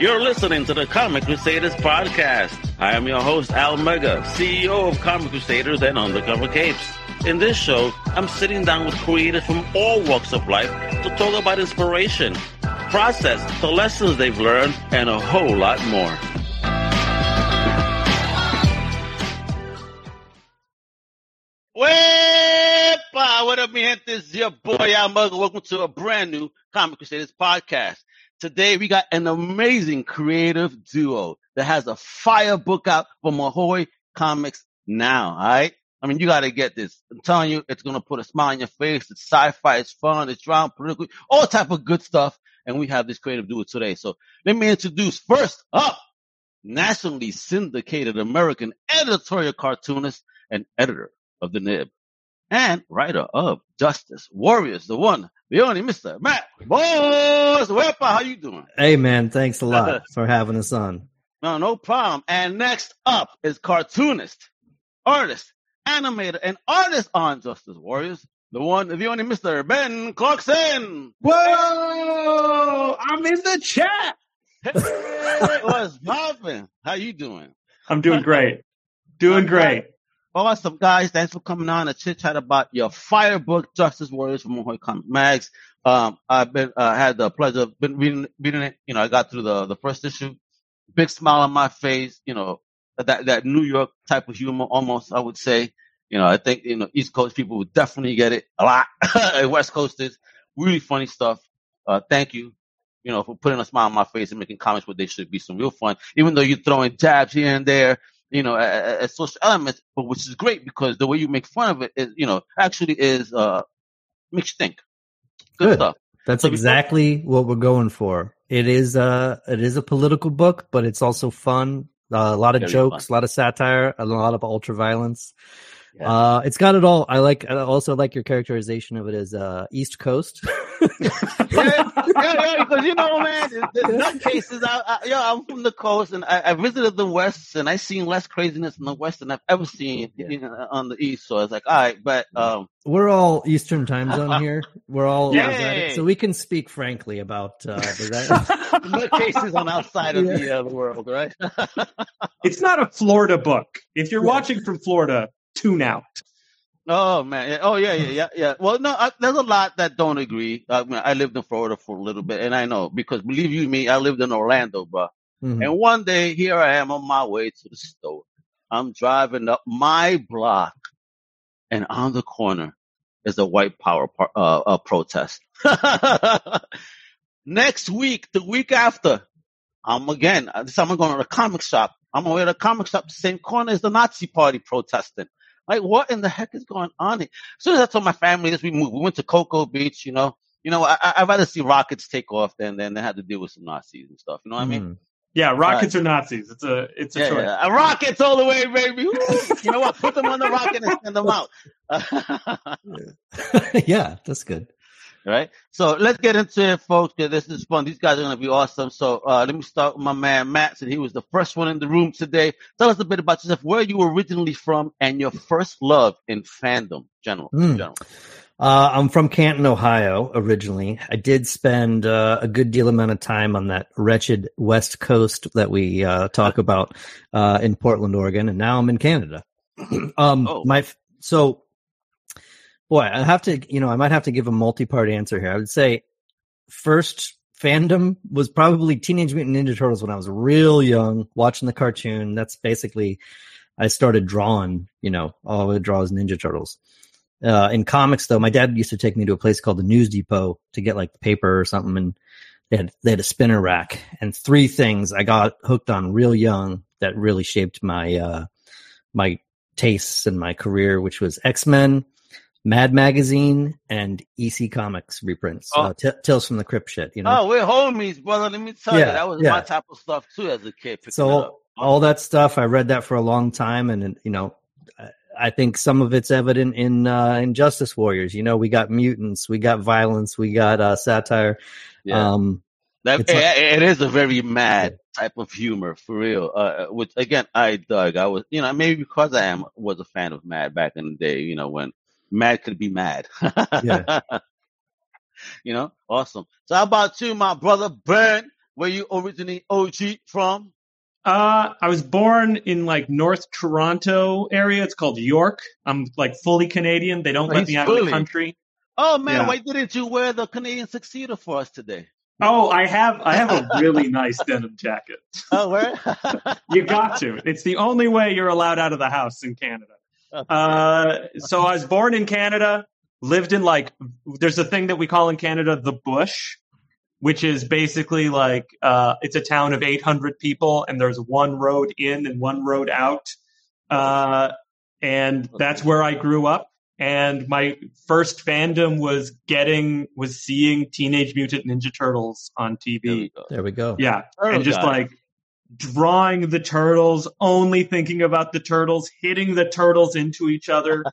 You're listening to the Comic Crusaders podcast. I am your host, Al Mega, CEO of Comic Crusaders and Undercover Capes. In this show, I'm sitting down with creators from all walks of life to talk about inspiration, process, the lessons they've learned, and a whole lot more. Wepa! What up, mi gente? Your boy Al Mega. Welcome to a brand new Comic Crusaders podcast. Today we got an amazing creative duo that has a fire book out from Ahoy Comics now. All right. I mean, you got to get this. I'm telling you, it's going to put a smile on your face. It's sci-fi. It's fun. It's drama, political, all type of good stuff. And we have this creative duo today. So let me introduce first up, nationally syndicated American editorial cartoonist and editor of the Nib and writer of Justice Warriors, the one, the only Mr. Matt Bors. Wepa, how you doing? Hey man, thanks a lot for having us on. No, no problem. And next up is cartoonist, artist, animator, and artist on Justice Warriors, the one, the only Mr. Ben Clarkson. Whoa! I'm in the chat. What's popping? How you doing? I'm doing great. Doing great. Awesome, guys. Thanks for coming on to chit chat about your Firebook Justice Warriors from Ahoy Comic Mags. Um, I've been, uh, had the pleasure of been reading, reading it. You know, I got through the, the first issue. Big smile on my face. You know, that, that New York type of humor almost, I would say. You know, I think, you know, East Coast people would definitely get it a lot. West Coasters, really funny stuff. Uh, thank you, you know, for putting a smile on my face and making comments what they should be. Some real fun, even though you're throwing jabs here and there, you know, as social elements, but which is great because the way you make fun of it is, you know, actually is, uh, makes you think. Good, Good. stuff. That's So before- exactly what we're going for. It is a it is a political book, but it's also fun. Uh, a lot of Very jokes, a lot of satire, a lot of ultra violence. Yeah. Uh, it's got it all. I like. I also like your characterization of it as uh, East Coast. yeah, yeah, yeah, because you know, man, the, the nutcases. I, I, yo, I'm from the coast, and I, I visited the west, and I seen less craziness in the west than I've ever seen you know, on the east. So I was like, all right, but um, we're all Eastern time zone here. We're all Yay! so we can speak frankly about uh, the the nutcases on outside of the, uh, the world, right? It's not a Florida book. If you're watching from Florida, tune out. Oh man! Oh yeah, yeah, yeah, yeah. Well, no, I, there's a lot that don't agree. I, mean, I lived in Florida for a little bit, and I know because believe you me, I lived in Orlando, bro. Mhm. And one day, here I am on my way to the store. I'm driving up my block, and on the corner is a white power par- uh, uh, protest. Next week, the week after, I'm again. This time I'm going to the comic shop. I'm away to the comic shop. The same corner as the Nazi party protesting. Like, what in the heck is going on here? As soon as I told my family this, we moved. We went to Cocoa Beach. You know, you know, I, I- I'd rather see rockets take off than than they had to deal with some Nazis and stuff. You know what I mean? Mhm. Yeah, rockets are Nazis. It's a it's a Yeah, choice. yeah. Rockets all the way, baby. Woo! you know what? Put them on the rocket and send them out. yeah, that's good. Right? So let's get into it, folks, because this is fun. These guys are going to be awesome. So uh, let me start with my man Matt. And he was the first one in the room today. Tell us a bit about yourself, where you were originally from, and your first love in fandom, general. Hmm. general. Uh, I'm from Canton, Ohio, originally. I did spend uh, a good deal amount of time on that wretched West Coast that we uh, talk about uh, in Portland, Oregon, and now I'm in Canada. um, Oh. my so, boy, I have to, you know, I might have to give a multi-part answer here. I would say first fandom was probably Teenage Mutant Ninja Turtles when I was real young, watching the cartoon. That's basically I started drawing, you know, all I would draw is Ninja Turtles. Uh, in comics, though, my dad used to take me to a place called the News Depot to get like paper or something, and they had they had a spinner rack and three things I got hooked on real young that really shaped my uh, my tastes and my career, which was X Men, Mad Magazine, and EC Comics reprints. Oh. Uh, T- Tales from the Crypt shit, you know. Oh, we're homies, brother. Let me tell you, that was yeah. my type of stuff too as a kid. so all that stuff i read that for a long time and you know I- think some of it's evident in uh in justice warriors you know we got mutants we got violence we got uh satire yeah. um That, It's like- it- it is a very mad type of humor for real. Uh, which again, I dug. I was, you know, maybe because I am was a fan of Mad back in the day. You know, when Mad could be mad. Yeah. you know, awesome. So how about you, my brother Ben? where you originally OG from? Uh, I was born in like North Toronto area. It's called York. I'm like fully Canadian. They don't Oh, let me out of the country. Oh man, Yeah. why didn't you wear the Canadian tuxedo for us today? Oh, I have I have a really nice denim jacket. Oh, where? You got to. It's the only way you're allowed out of the house in Canada. Uh, so I was born in Canada, lived in like, there's a thing that we call in Canada the bush, which is basically like, uh, it's a town of 800 people and there's one road in and one road out. Uh, and that's where I grew up. And my first fandom was getting, was seeing Teenage Mutant Ninja Turtles on There we TV. go. There we go. Yeah. Turtle and just guy. like drawing the turtles, only thinking about the turtles, hitting the turtles into each other.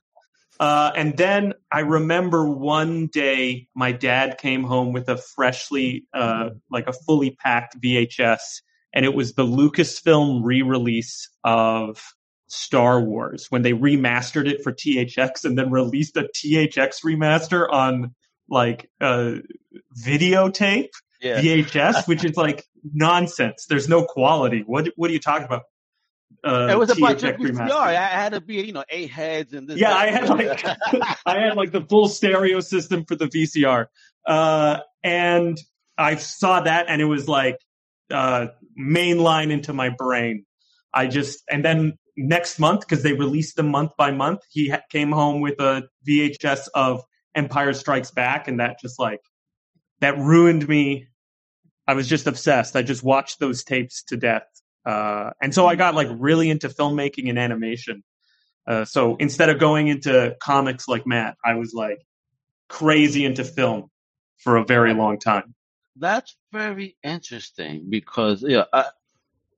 Uh, and then I remember one day my dad came home with a freshly, uh, like a fully packed VHS, and it was the Lucasfilm re-release of Star Wars when they remastered it for THX and then released a THX remaster on like uh, videotape. Yeah. VHS, which is like nonsense. There's no quality. What what are you talking about? Uh, It was about THX your VCR. I had to be, you know, eight heads and this. Yeah, I had like I had like the full stereo system for the VCR, uh, and I saw that, and it was like uh, mainline into my brain. I just and then next month because they released them month by month, he ha- came home with a VHS of Empire Strikes Back, and that just like that ruined me. I was just obsessed. I just watched those tapes to death, uh, and so I got like really into filmmaking and animation. Uh, so instead of going into comics like Matt, I was like crazy into film for a very long time. That's very interesting because yeah, I,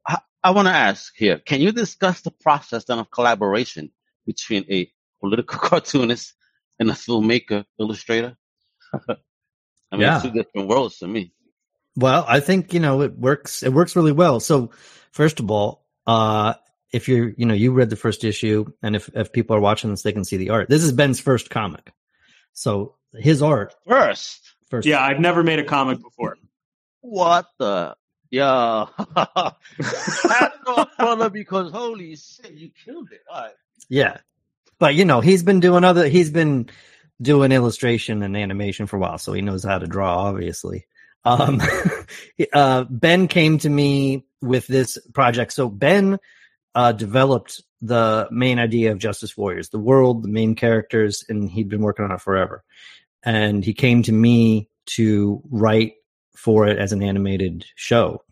I, I want to ask here: Can you discuss the process then of collaboration between a political cartoonist and a filmmaker illustrator? I mean, Yeah. it's two different worlds to me. Well, I think you know it works. It works really well. So, first of all, uh, if you're, you know, you read the first issue, and if if people are watching this, they can see the art. This is Ben's first comic, so his art First, first. Yeah, I've never made a comic before. what the? Yeah, that's so funny because holy shit, you killed it. All right. yeah. But you know, he's been doing other. He's been doing illustration and animation for a while, so he knows how to draw. Obviously, um, uh, Ben came to me with this project. So Ben uh, developed the main idea of Justice Warriors, the world, the main characters, and he'd been working on it forever. And he came to me to write for it as an animated show,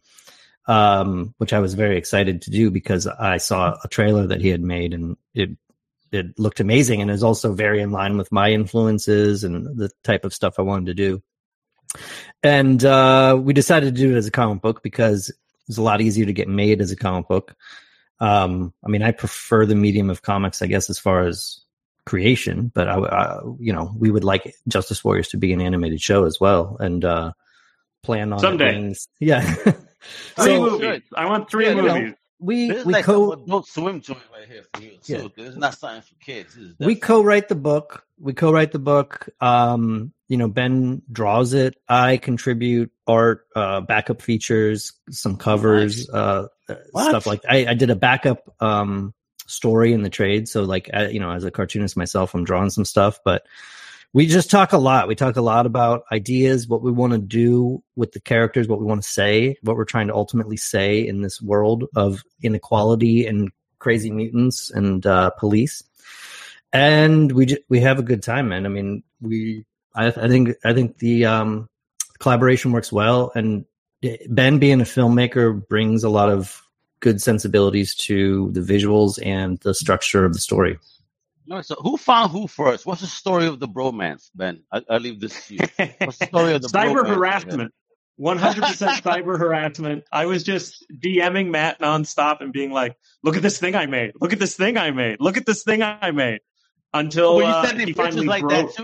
um, which I was very excited to do because I saw a trailer that he had made and it it looked amazing and is also very in line with my influences and the type of stuff I wanted to do. And uh, we decided to do it as a comic book because it's a lot easier to get made as a comic book. Um, I mean, I prefer the medium of comics, I guess, as far as creation, but I, I you know, we would like Justice Warriors to be an animated show as well, and uh, plan on it Someday. being- yeah. Three so movies. I want three Yeah, you know, movies. we This we like co some adult swim joint right here for you too. Yeah. This is not something for kids. We co-write the book we co-write the book um you know ben draws it. I contribute art uh backup features some covers uh What? stuff like I, I did a backup um story in the trade. So like uh, you know as a cartoonist myself i'm drawing some stuff but we just talk a lot. We talk a lot about ideas what we want to do with the characters what we want to say what we're trying to ultimately say in this world of inequality and crazy mutants and uh police. And we ju- we have a good time, man. I mean, we I, I think I think the um, collaboration works well, and Ben being a filmmaker brings a lot of good sensibilities to the visuals and the structure of the story. All right, so who found who first? What's the story of the bromance, Ben? I, I leave this to you. What's the story of the cyber bromance? harassment. 100% cyber harassment. I was just DMing Matt nonstop and being like, look at this thing I made. Look at this thing I made. Look at this thing I made. Until Were you uh, sending he pictures finally like broke.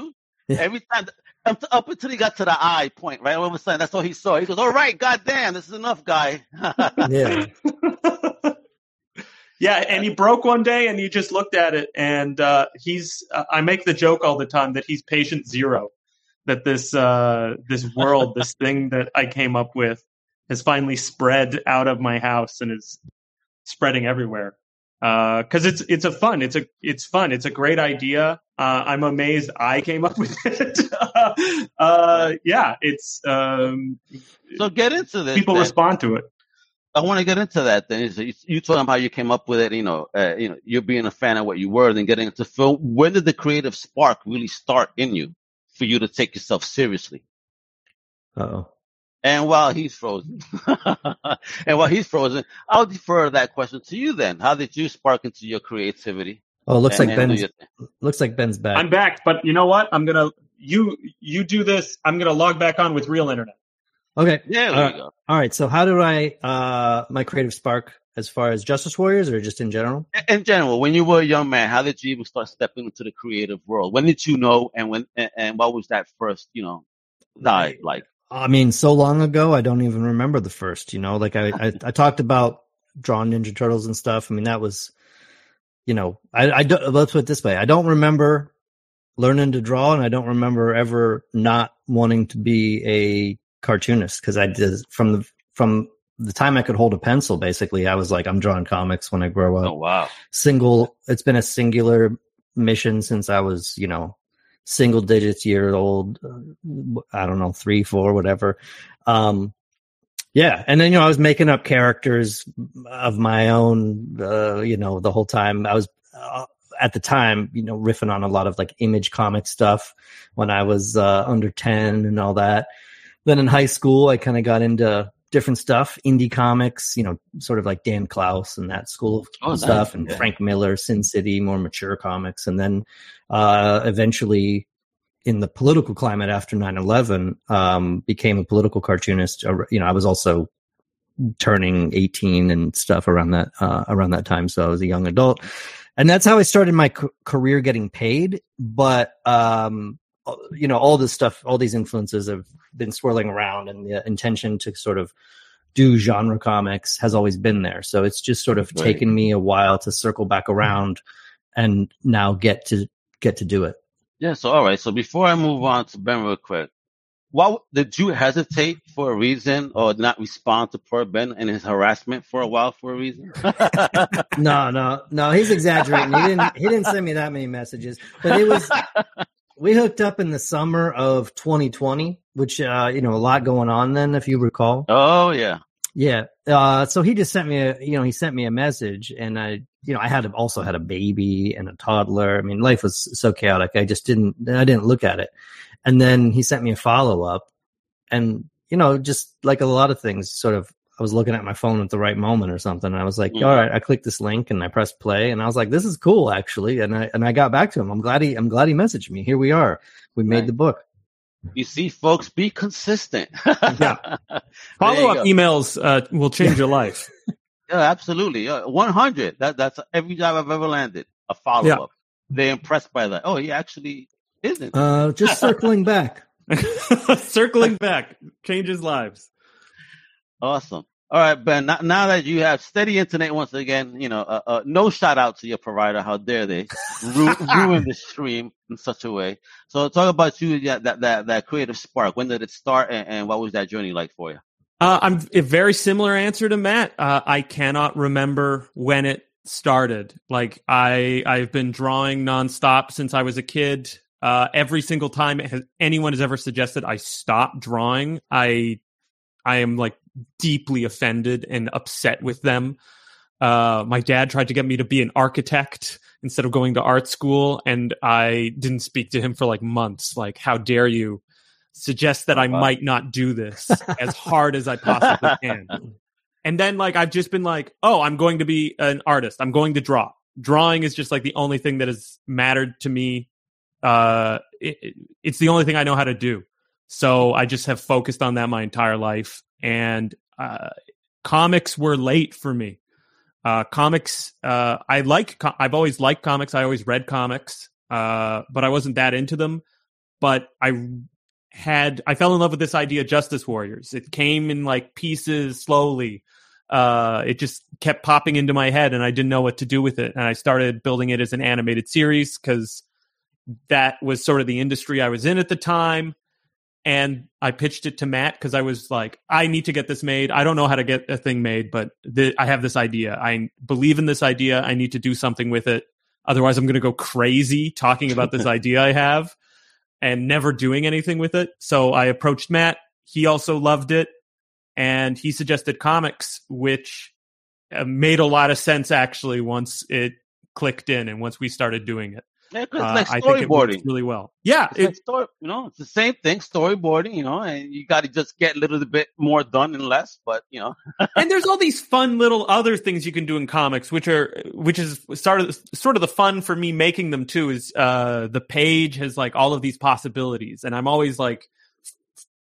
That too? Every time, up, up until he got to the eye point, right? All of a sudden, that's all he saw. He goes, "All right, goddamn, this is enough, guy." Yeah, yeah, and he broke one day and he just looked at it and uh, he's uh, I make the joke all the time that he's patient zero. That this uh, this world, this thing that I came up with has finally spread out of my house and is spreading everywhere. Because uh, it's it's a fun it's a it's fun it's a great idea. Uh, I'm amazed I came up with it. uh, yeah, it's um, so get into this. People then. respond to it. I want to get into that. Then you, you told them how you came up with it. You know, uh, you know, you're being a fan of what you were, then getting into film. When did the creative spark really start in you for you to take yourself seriously? Oh, and while he's frozen, and while he's frozen, I'll defer that question to you. Then, how did you spark into your creativity? Oh, looks like Ben's looks like Ben's back. I'm back, but you know what? I'm gonna you you do this. I'm gonna log back on with real internet. Okay. Yeah. Uh, all right. So, how do I uh my creative spark as far as Justice Warriors, or just in general? In general, when you were a young man, how did you even start stepping into the creative world? When did you know, and when and, and what was that first, you know, dive like? I mean, so long ago, I don't even remember the first. You know, like I, I, I talked about drawing Ninja Turtles and stuff. I mean, that was, you know, I, I don't. Let's put it this way: I don't remember learning to draw, and I don't remember ever not wanting to be a cartoonist because I did from the from the time I could hold a pencil. Basically, I was like, I'm drawing comics when I grow up. Oh wow! Single. It's been a singular mission since I was, you know, single digits year old. Uh, I don't know, three, four, whatever. Um, yeah, and then you know I was making up characters of my own. Uh, you know, the whole time I was uh, at the time, you know, riffing on a lot of like image comic stuff when I was uh, under ten and all that. Then in high school, I kind of got into different stuff, indie comics, you know, sort of like Dan Clowes and that school of oh, stuff, nice. and yeah. Frank Miller, Sin City, more mature comics, and then uh, eventually in the political climate after 9-11 um, became a political cartoonist you know i was also turning 18 and stuff around that uh, around that time so i was a young adult and that's how i started my c- career getting paid but um, you know all this stuff all these influences have been swirling around and the intention to sort of do genre comics has always been there so it's just sort of right. taken me a while to circle back around and now get to get to do it yeah so all right so before i move on to ben real quick what did you hesitate for a reason or not respond to poor Ben and his harassment for a while for a reason? no, no, no. He's exaggerating. He didn't. He didn't send me that many messages, but it was we hooked up in the summer of 2020, which uh, you know a lot going on then, if you recall. Oh yeah, yeah. Uh, so he just sent me a, you know, he sent me a message, and I, you know, I had also had a baby and a toddler. I mean, life was so chaotic. I just didn't, I didn't look at it. And then he sent me a follow up, and you know, just like a lot of things, sort of I was looking at my phone at the right moment or something. And I was like, mm-hmm. all right, I clicked this link and I pressed play and I was like, this is cool actually. And I, and I got back to him. I'm glad he, I'm glad he messaged me. Here we are. We made right. the book. You see, folks, be consistent. yeah. Follow up go. emails uh, will change your life. yeah, absolutely. Uh, 100. That, that's every job I've ever landed. A follow up. Yeah. They're impressed by that. Oh, he actually isn't. Uh, just circling back. circling back changes lives. Awesome. All right, Ben. Now, now, that you have steady internet once again, you know, uh, uh, no shout out to your provider. How dare they Ru- ruin the stream in such a way? So, talk about you yeah, that that that creative spark. When did it start, and, and what was that journey like for you? Uh, I'm a very similar answer to Matt. Uh, I cannot remember when it started. Like I, I've been drawing nonstop since I was a kid. Uh, every single time has, anyone has ever suggested I stop drawing, I I am like deeply offended and upset with them. Uh, my dad tried to get me to be an architect instead of going to art school, and I didn't speak to him for like months. Like, how dare you suggest that I might not do this as hard as I possibly can? And then, like, I've just been like, oh, I'm going to be an artist. I'm going to draw. Drawing is just like the only thing that has mattered to me. Uh, it, it's the only thing I know how to do. So I just have focused on that my entire life. And uh, comics were late for me. Uh, comics, uh, I like, I've always liked comics. I always read comics, uh, but I wasn't that into them. But I had, I fell in love with this idea, Justice Warriors. It came in like pieces slowly. Uh, it just kept popping into my head and I didn't know what to do with it. And I started building it as an animated series because that was sort of the industry I was in at the time and I pitched it to Matt because I was like, I need to get this made. I don't know how to get a thing made, but th- I have this idea. I believe in this idea. I need to do something with it. Otherwise, I'm going to go crazy talking about this idea I have and never doing anything with it. So I approached Matt. He also loved it. And he suggested comics, which uh, made a lot of sense actually once it clicked in and once we started doing it. Yeah, Uh, it's I like works storyboarding. really well. Yeah, It's it, like story, you know, it's the same thing, storyboarding, you know, and you got to just get a little bit more done and less, but you know, and there's all these fun little other things you can do in comics, which are which is sort of sort of the fun for me making them too. Is uh the page has like all of these possibilities, and I'm always like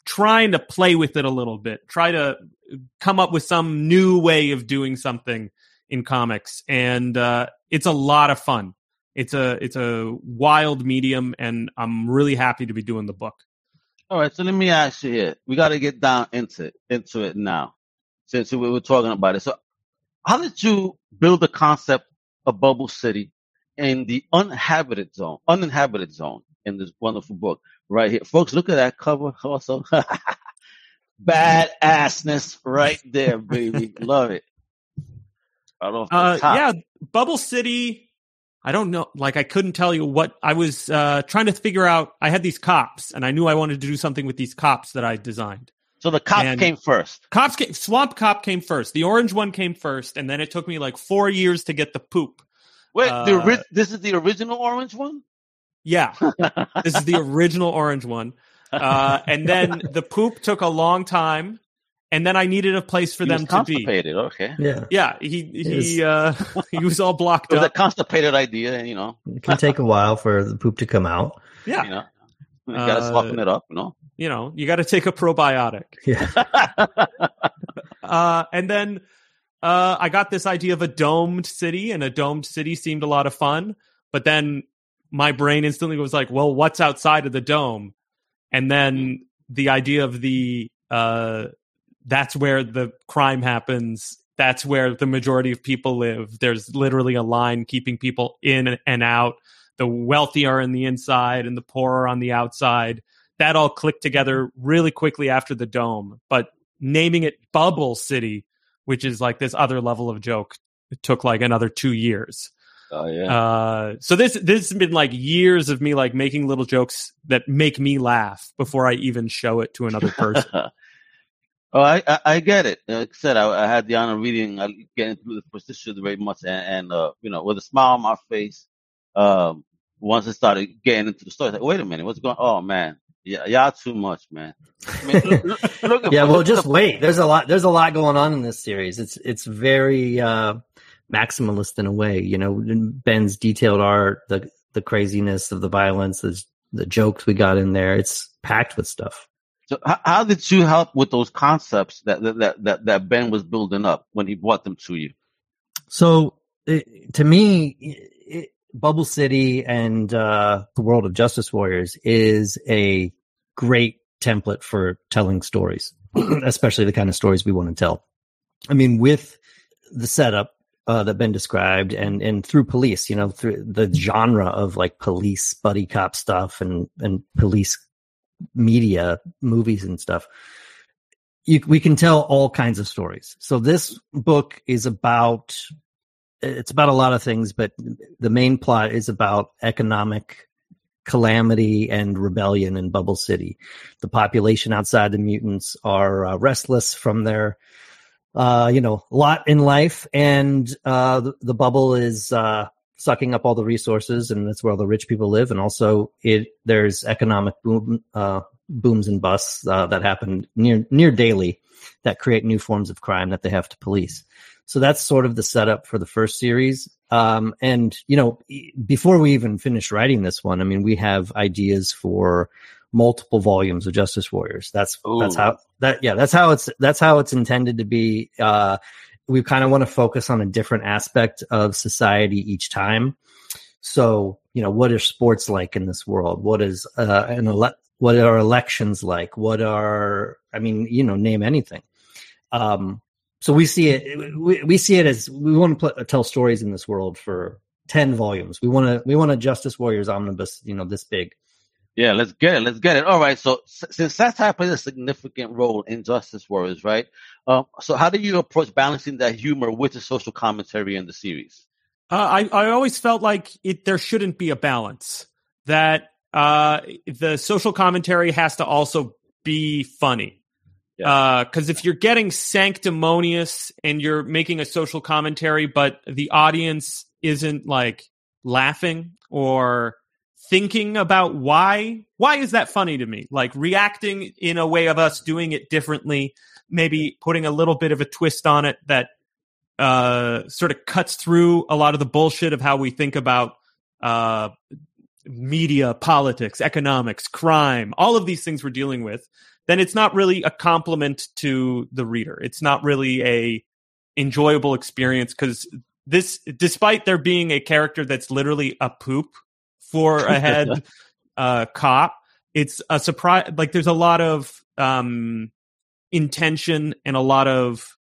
trying to play with it a little bit, try to come up with some new way of doing something in comics, and uh, it's a lot of fun. It's a it's a wild medium, and I'm really happy to be doing the book. all right. So let me ask you here. We got to get down into it, into it now, since we were talking about it. So, how did you build the concept of Bubble City in the uninhabited zone, uninhabited zone in this wonderful book right here, folks? Look at that cover, also. Badassness right there, baby. Love it. Right Uh, yeah, Bubble City. I don't know. Like, I couldn't tell you what I was uh, trying to figure out. I had these cops, and I knew I wanted to do something with these cops that I designed. So the cops And- came first. Cops came, Swamp Cop came first. The orange one came first, and then it took me like four years to get the poop. Wait, the Uh, ori- this is the original orange one. Yeah, this is the original orange one. Uh, and then the poop took a long time, and then I needed a place for He them was to be. constipated. Okay, Yeah, Yeah, he Yes. he uh, he was all blocked it was a constipated idea. You know, it can take a while for the poop to come out. Yeah, you know, you gotta Uh, soften it up. You know. you know, you got to take a probiotic. Yeah, Uh, and then uh, I got this idea of a domed city, and a domed city seemed a lot of fun. But then my brain instantly was like, well, what's outside of the dome? And then the idea of the uh, that's where the crime happens. That's where the majority of people live. There's literally a line keeping people in and out. The wealthy are in the inside and the poor are on the outside. That all clicked together really quickly after the dome. But naming it Bubble City, which is like this other level of joke, it took like another two years. oh yeah. Uh, so this this has been like years of me like making little jokes that make me laugh before I even show it to another person. Oh, I, I I get it. Like I said, I, I had the honor of reading, uh, getting through the position very much, and, and uh, you know, with a smile on my face. Um, once I started getting into the story, I was like, wait a minute, what's going? Oh man, yeah, y'all too much, man. Look, look, look yeah. Well, just wait. There's a lot. There's a lot going on in this series. It's it's very uh, maximalist in a way. You know, Ben's detailed art, the the craziness of the violence, the the jokes we got in there. It's packed with stuff. So how, how did you help with those concepts that that, that that Ben was building up when he brought them to you? So it, to me, it, Bubble City and uh, the World of Justice Warriors is a great template for telling stories, especially the kind of stories we want to tell. I mean, with the setup uh, that Ben described, and and through police, you know, through the genre of like police buddy cop stuff and and police media movies and stuff you, we can tell all kinds of stories. So this book is about it's about a lot of things, but the main plot is about economic calamity and rebellion in Bubble City. The population outside the mutants are uh, restless from their uh, you know, lot in life, and uh, the, the bubble is uh, sucking up all the resources, and that's where all the rich people live. And also, it there's economic boom, uh, booms and busts uh, that happen near near daily that create new forms of crime that they have to police. So that's sort of the setup for the first series. Um, and you know, before we even finish writing this one, I mean, we have ideas for multiple volumes of Justice Warriors. That's that's how that yeah, that's how it's that's how it's intended to be. Uh, we kind of want to focus on a different aspect of society each time. So, you know, what are sports like in this world? What is uh, an ele- what are elections like? What are I mean, you know, name anything. Um, so we see it we, we see it as we want to pl- tell stories in this world for 10 volumes. We want to we want a Justice Warriors omnibus, you know, this big. Yeah, let's get it. Let's get it. All right. So since satire plays a significant role in Justice Warriors, right? Um, so how do you approach balancing that humor with the social commentary in the series? Uh, I I always felt like it there shouldn't be a balance. That uh, the social commentary has to also be funny. Because if you're getting sanctimonious and you're making a social commentary, but the audience isn't like laughing or thinking about why why is that funny to me? Like reacting in a way of us doing it differently maybe putting a little bit of a twist on it that uh sort of cuts through a lot of the bullshit of how we think about uh media politics economics crime all of these things we're dealing with then it's not really a compliment to the reader. It's not really a enjoyable experience because this despite there being a character that's literally a poop for a head uh, cop. It's a surprise. Like there's a lot of um, intention and a lot of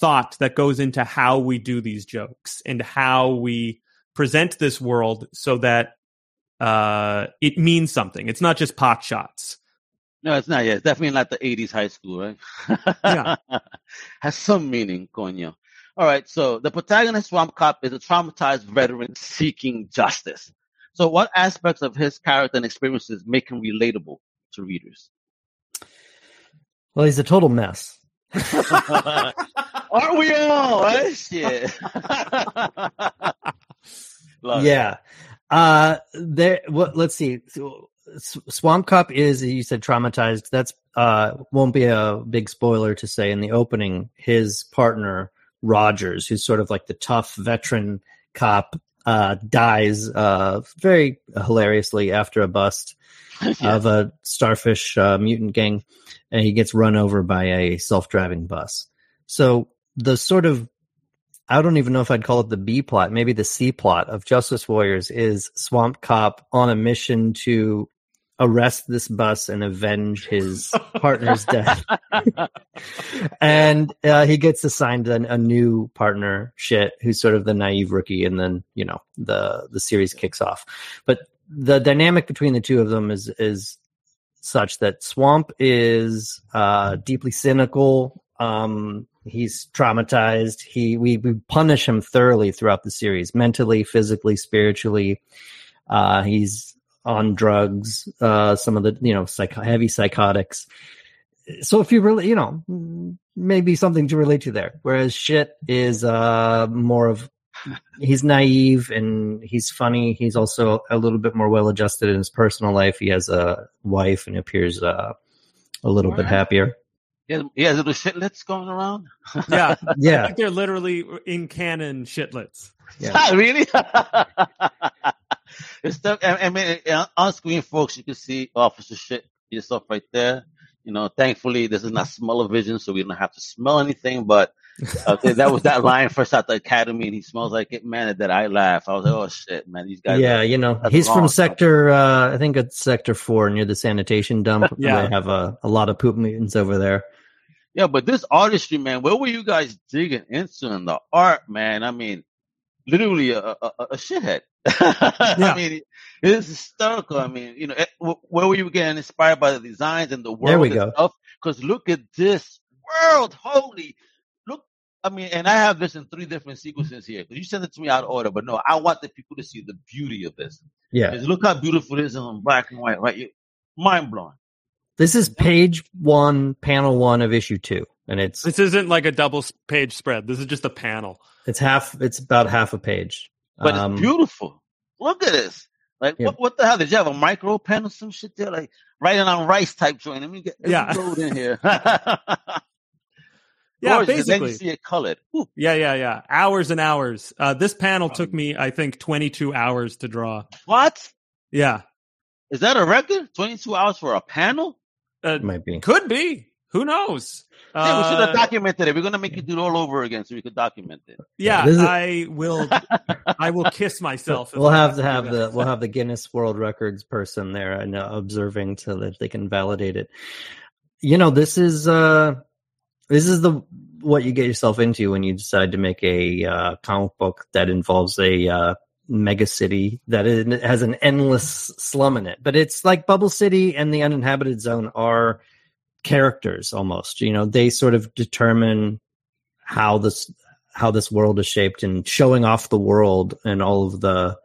thought that goes into how we do these jokes and how we present this world so that uh, it means something. It's not just pot shots. No, it's not. Yeah, it's definitely not the '80s high school, right? Yeah. has some meaning, coño. All right. So the protagonist, Swamp Cop, is a traumatized veteran seeking justice. So, what aspects of his character and experiences make him relatable to readers? Well, he's a total mess. Aren't we all? Right? Shit. Yeah. Uh, there. What? Let's see. So, Swamp Cop is you said traumatized. That's uh won't be a big spoiler to say in the opening. His partner Rogers, who's sort of like the tough veteran cop, uh, dies uh very hilariously after a bust Yeah. of a starfish uh, mutant gang, and he gets run over by a self-driving bus. So the sort of I don't even know if I'd call it the B plot, maybe the C plot of Justice Warriors is Swamp Cop on a mission to arrest this bus and avenge his partner's death. and uh, he gets assigned a new partner, Schitt, who's sort of the naive rookie, and then you know the the series kicks off. But the dynamic between the two of them is is such that Swamp is uh, deeply cynical. Um, he's traumatized. He we we punish him thoroughly throughout the series, mentally, physically, spiritually. Uh, he's on drugs, uh, some of the you know psych- heavy psychotics. So if you really you know maybe something to relate to there. Whereas Schitt is uh, more of he's naive and he's funny. He's also a little bit more well adjusted in his personal life. He has a wife and appears uh, a little bit Alright. happier. Yeah, has, he has little shitlets going around. Yeah, Yeah, like they're literally in canon shitlets. yeah. really? it's stuff. I, I mean, uh, on screen, folks, you can see Officer Schitt yourself right there. You know, thankfully, this is not smell-o-vision, so we don't have to smell anything. But uh, that was that line first out the academy, and he smells like it. Man, that I laugh. I was like, oh shit, man, these guys. yeah, you know, he's from sector. Uh, I think it's sector four near the sanitation dump. Yeah. they have a, a lot of poop mutants over there. Yeah, but this artistry, man, where were you guys digging into in the art, man? I mean, literally a, a, a shithead. Yeah. I mean, it's hysterical. I mean, you know, eh, where were you getting inspired by the designs and the world There we and go. stuff? Because look at this world, holy, look. I mean, and I have this in three different sequences here. You sent it to me out of order, but no, I want the people to see the beauty of this. Yeah, look how beautiful it is in black and white, right? Mind blowing. this is page one, panel one of issue two, and it's This isn't like a double page spread. This is just a panel. it's half. It's about half a page. but Um, it's beautiful. Look at this. Like Yeah. what? What the hell? Did you have a micro pen or some shit there? Like writing on rice type joint. Let me get let Yeah. load in here. Yeah, Gorgeous. And Then you basically. see it colored. Ooh, Yeah, yeah, yeah. Hours and hours. Uh, this panel took me, I think, 22 hours to draw. what? Yeah. Is that a record? Twenty two hours for a panel? Uh, it might be. could be. Who knows? yeah, we should Uh, have documented it. We're gonna make you do it all over again so we could document it. yeah, This is- I will. I will kiss myself. We'll have to have the we'll have the Guinness World Records person there and uh, observing so that they can validate it. You know, this is uh this is the what you get yourself into when you decide to make a uh, comic book that involves a uh, mega city that has an endless slum in it. But it's like Bubble City and the uninhabited zone are characters almost. You know, they sort of determine how this how this world is shaped and showing off the world and all of the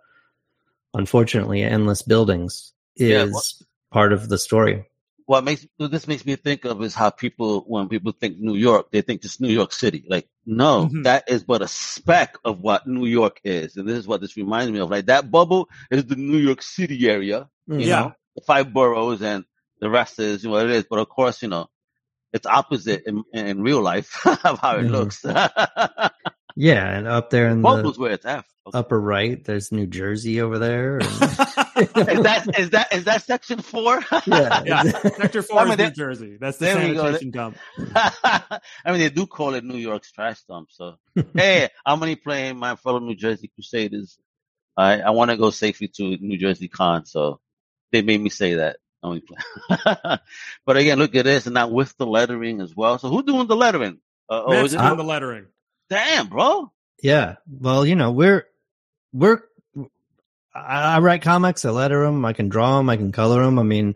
unfortunately endless buildings is Yeah, well- part of the story. what makes what this makes me think of is how people when people think New York, they think just New York City. Like, no, Mhm. that is but a speck of what New York is. And this is what this reminds me of. Like that bubble is the New York City area, you Yeah. know, the five boroughs and the rest is what it is. But of course, you know, it's opposite in, in real life of how it Mhm. looks. Yeah, and up there in Bubble's the where it's at. Okay. upper right, there's New Jersey over there. and- Is that is that is that section four? yeah, Yeah. Sector four I mean, is there- New Jersey. That's the there we go. sanitation dump. I mean, they do call it New York's trash dump. So, hey, I'm only playing my fellow New Jersey Crusaders. I I want to go safely to New Jersey Con, so they made me say that. I'm only play- but again, look at this, and now with the lettering as well. So, who's doing the lettering? Uh, oh, Matt's is it? doing the lettering. Damn, bro. Yeah. Well, you know, we're we're I, I write comics. I letter them. I can draw them. I can color them. I mean,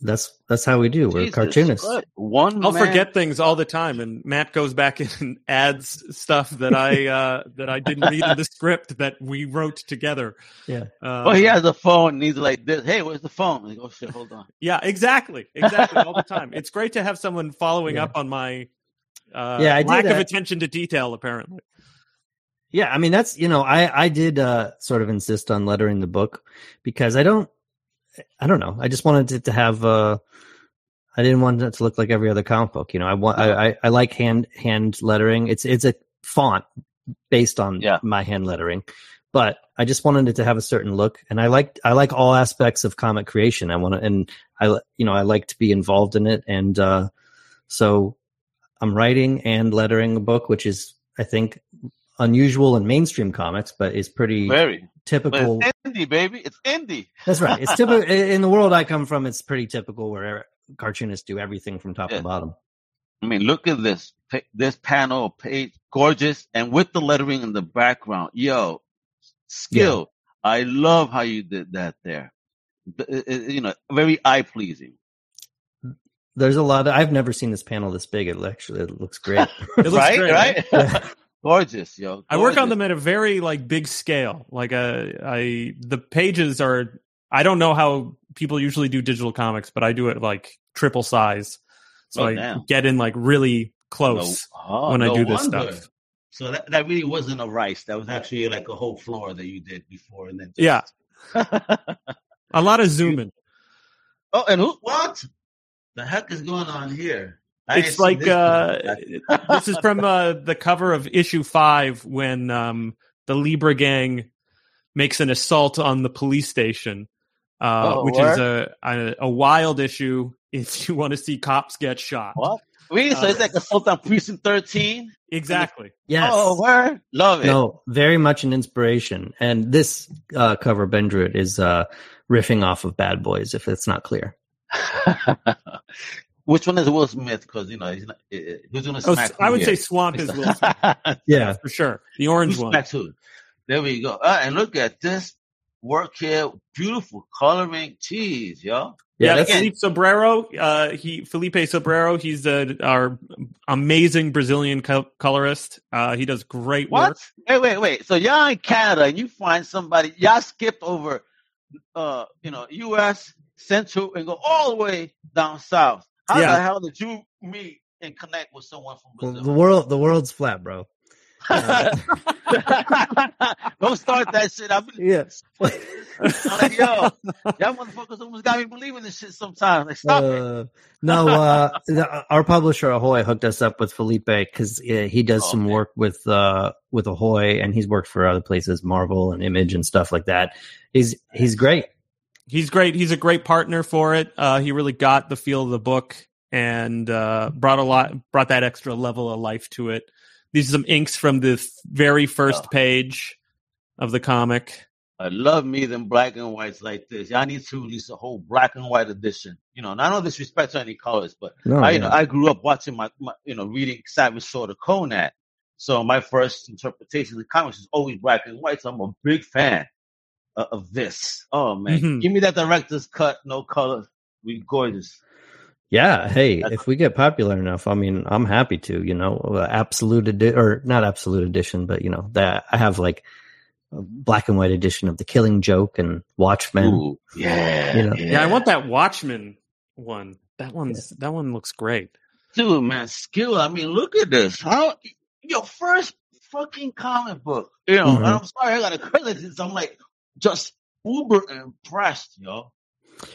that's that's how we do. We're Jesus cartoonists. Christ. One. I'll man- forget things all the time, and Matt goes back in and adds stuff that I uh, that I didn't read in the script that we wrote together. Yeah. Uh, Oh, he has a phone, and he's like this. Hey, where's the phone? I go, oh shit, hold on. Yeah, exactly, exactly, all the time. It's great to have someone following Yeah. up on my uh, Yeah, I lack of attention to detail. Apparently, Yeah, I mean that's you know I I did uh sort of insist on lettering the book because I don't I don't know I just wanted it to have uh I didn't want it to look like every other comic book you know I want I I, I like hand hand lettering it's it's a font based on Yeah. my hand lettering but I just wanted it to have a certain look and I like I like all aspects of comic creation I want to and I you know I like to be involved in it and uh so I'm writing and lettering a book which is I think unusual in mainstream comics, but is pretty Very. But typical. it's indie, baby. It's indie. That's right. It's typical in the world I come from. It's pretty typical where cartoonists do everything from top Yeah. to bottom. I mean, look at this this panel page, gorgeous, and with the lettering in the background. Yo, skill. I love how you did that there. You know, very eye pleasing. There's a lot. Of, I've never seen this panel this big. It actually it looks great. it looks right, great. right. Gorgeous, yo. I work on them at a very like big scale. Like uh, I the pages are. I don't know how people usually do digital comics, but I do it like triple size, so Oh, I damn. get in like really close No- oh, when I do this wonder. stuff. So that, that really wasn't a rice. That was actually like a whole floor that you did before, and then just... Yeah. A lot of zooming. oh, and who? What? The heck is going on here? I It's like this uh, this is from uh, the cover of issue five when um, the Libra gang makes an assault on the police station, uh, Oh, which word? is a, a a wild issue if you want to see cops get shot. what? Really? So Uh, it's like Assault on Precinct 13? Exactly. Yes. Oh, word. Love it. No, very much an inspiration. And this uh, cover, Ben Druitt, is uh, riffing off of Bad Boys. If it's not clear, Which one is Will Smith? Because, you know, he's not, uh, who's going to Oh, I who would say? Swamp is Will Smith, yeah, for sure. The orange Who one. smacks who? There we go. Uh, and look at this work here. Beautiful coloring. Jeez, yo. yeah, Yeah, that's Felipe Sobreiro. Uh, he Felipe Sobreiro. He's uh, our amazing Brazilian co- colorist. Uh, he does great What? work. Wait, wait, wait. So y'all in Canada and you find somebody, y'all skipped over, uh, you know, U.S. Central and go all the way down south. How Yeah. the hell did you meet and connect with someone from well, Brazil? the world. The world's flat, bro. Don't start that shit. I've been Yeah. I'm like, yo, y'all motherfuckers almost got me believing this shit sometimes. Like, stop it. Uh, no, uh, our publisher Ahoy hooked us up with Felipe because he does Oh, some okay. work with uh, with Ahoy, and he's worked for other places, Marvel and Image and stuff like that. He's he's great. He's great. He's a great partner for it. Uh, he really got the feel of the book and uh, brought a lot, brought that extra level of life to it. These are some inks from the f- very first Oh. page of the comic. I love me them black and whites like this. Y'all need to release a whole black and white edition. You know, not no disrespect to any colors, but No, I, you yeah. know, I grew up watching my, my you know, reading Savage Sword of Conan. So my first interpretation of the comics is always black and white. So I'm a big fan of, of this. Oh man, Mhm. give me that director's cut, no color. We gorgeous. Yeah, hey, That's- if we get popular enough, I mean, I'm happy to, you know, uh, absolute edi- or not absolute edition, but you know, that I have like a black and white edition of The Killing Joke and Watchmen. Ooh, yeah, You know. Yeah, I want that Watchmen one. That one's that one looks great. dude, man, skill. I mean, look at this. How your first fucking comic book. You know, and Mhm. I'm sorry, I got a credit this. I'm like just uber impressed, yo.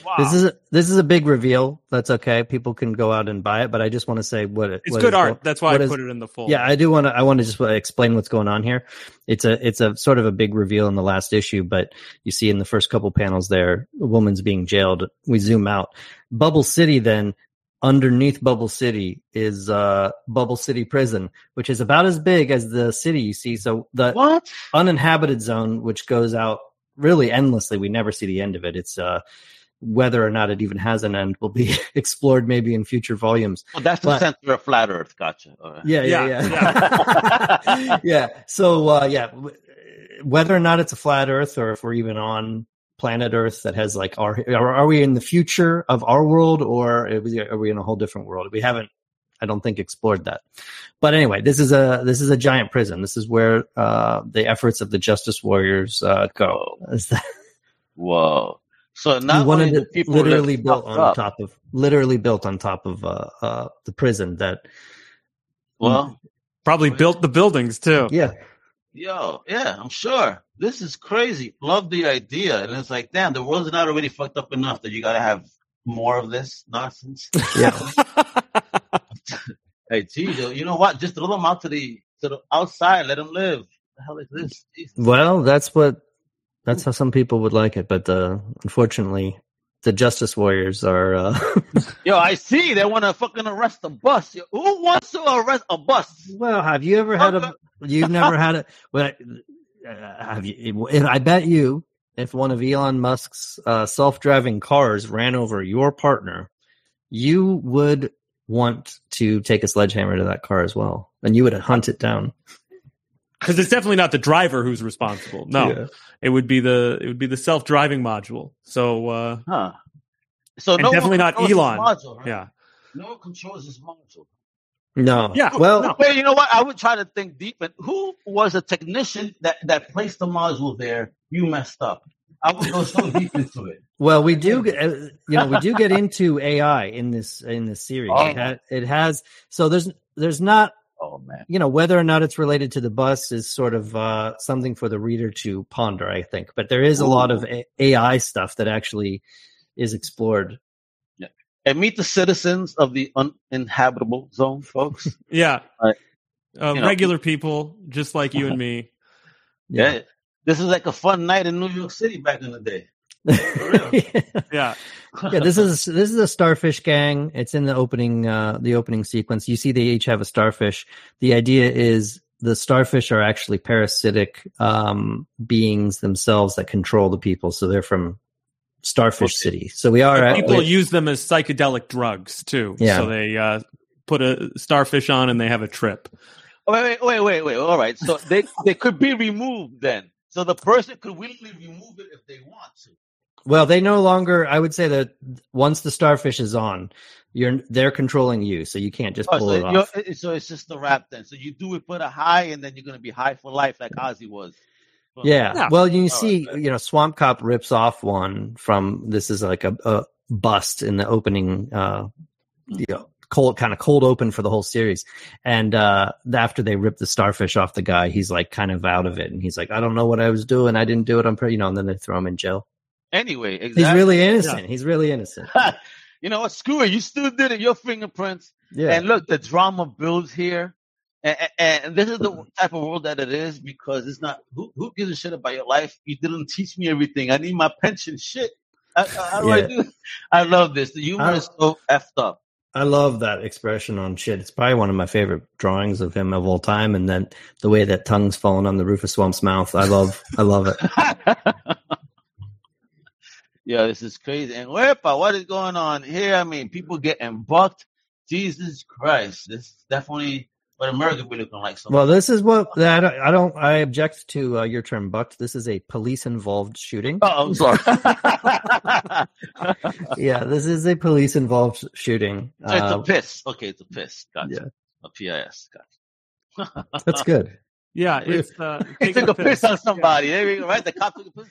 Wow. This is a, this is a big reveal. That's okay. People can go out and buy it, but I just want to say what it, It's what good is- art. That's why I what is- put it in the full. Yeah, I do want to. I want to just uh, explain what's going on here. It's a it's a sort of a big reveal in the last issue, but you see in the first couple panels there, a woman's being jailed. We zoom out. Bubble City, then underneath Bubble City is uh Bubble City Prison, which is about as big as the city you see. So the what? uninhabited zone, which goes out really endlessly. We never see the end of it. It's uh whether or not it even has an end will be explored maybe in future volumes. Oh, that's the But- center of flat Earth. Gotcha. All right. Yeah, yeah, Yeah, yeah. Yeah. So, uh, yeah, whether or not it's a flat Earth or if we're even on planet Earth that has like our, are, are we in the future of our world or are we in a whole different world? We haven't, I don't think explored that. But anyway, this is a this is a giant prison. This is where uh, the efforts of the Justice Warriors uh, go. Is that- Whoa. So not wanted only the people literally built on up, top of literally built on top of uh, uh, the prison that Well, Probably built the buildings too. yeah yo, yeah, I'm sure. This is crazy. Love the idea. And it's like, damn, the world's not already fucked up enough that you gotta have more of this nonsense. yeah Hey, geez, yo, you know what? Just throw them out to the to the outside. Let them live. the hell is this? Jesus. Well, that's what that's how some people would like it, but uh, unfortunately, the Justice Warriors are. Uh, Yo, I see. They want to fucking arrest a bus. Yo, who wants to arrest a bus? well, have you ever had a? You've never had a. Well, uh, have you? I bet you, if one of Elon Musk's uh, self-driving cars ran over your partner, you would want to take a sledgehammer to that car as well, and you would hunt it down. Because it's definitely not the driver who's responsible. No, Yeah. it would be the it would be the self driving module. So uh, Huh. So no definitely not Elon. module, right? yeah, No one controls this module. No. Yeah, Well, no. Wait, you know what? I would try to think deep. And who was a technician that, that placed the module there? You messed up. I would go so deep into it. Well, we do, get, uh, you know, we do get into AI in this in this series. Oh. It, ha- it has so there's there's not Oh man. you know whether or not it's related to the bus is sort of uh, something for the reader to ponder. I think, but there is a lot of a- AI stuff that actually is explored. Yeah. And meet the citizens of the uninhabitable zone, folks. yeah. Right. Uh, You know. regular people just like you and me. yeah. This is like a fun night in New York City back in the day. Yeah, yeah, this is this is a starfish gang. It's in the opening uh the opening sequence. You see they each have a starfish. The idea is the starfish are actually parasitic um beings themselves that control the people. So they're from Starfish City. So we are But at, people we- use them as psychedelic drugs too. Yeah. So they uh, put a starfish on and they have a trip. Wait, wait, wait, wait, wait. All right. So they, they could be removed then. So the person could willingly remove it if they want to. well, they no longer I would say that once the starfish is on, you're they're controlling you, so you can't just Oh, pull so, it you're, off. so it's just the rap then. So you do it, put a high, and then you're going to be high for life like Ozzy was. Yeah. Yeah. Well, you Oh, see, okay. you know, Swamp Cop rips off one from this is like a, a bust in the opening, uh, you know, cold kind of cold open for the whole series. And uh, after they rip the starfish off the guy, he's like kind of out of it, and he's like, I don't know what I was doing. I didn't do it. I'm pretty, you know. And then they throw him in jail. Anyway, exactly. He's really innocent. He's really innocent. you know what? Screw it. You still did it. Your fingerprints. Yeah. And look, the drama builds here. And, and, and this is the type of world that it is because it's not who, who gives a shit about your life. You didn't teach me everything. I need my pension. Shit. I, I, how do I Yeah. do? I love this. The humor I- is so effed up. I love that expression on Schitt. It's probably one of my favorite drawings of him of all time. And then the way that tongue's falling on the roof of Swamp's mouth. I love, I love it. yeah, this is crazy. And Wepa, what is going on here? I mean, people getting bucked. Jesus Christ, this is definitely But America be looking like something. Well, this is what I don't. I, don't, I object to uh, your term, bucked. This is a police-involved shooting. oh, I'm sorry. Yeah, this is a police-involved shooting. So it's a Uh, piss. Okay, it's a piss. Gotcha. Yeah. A PIS. Gotcha. that's good. Yeah, it's uh, He taking took a piss on Yeah. somebody. There we go, right? The cop took a piss.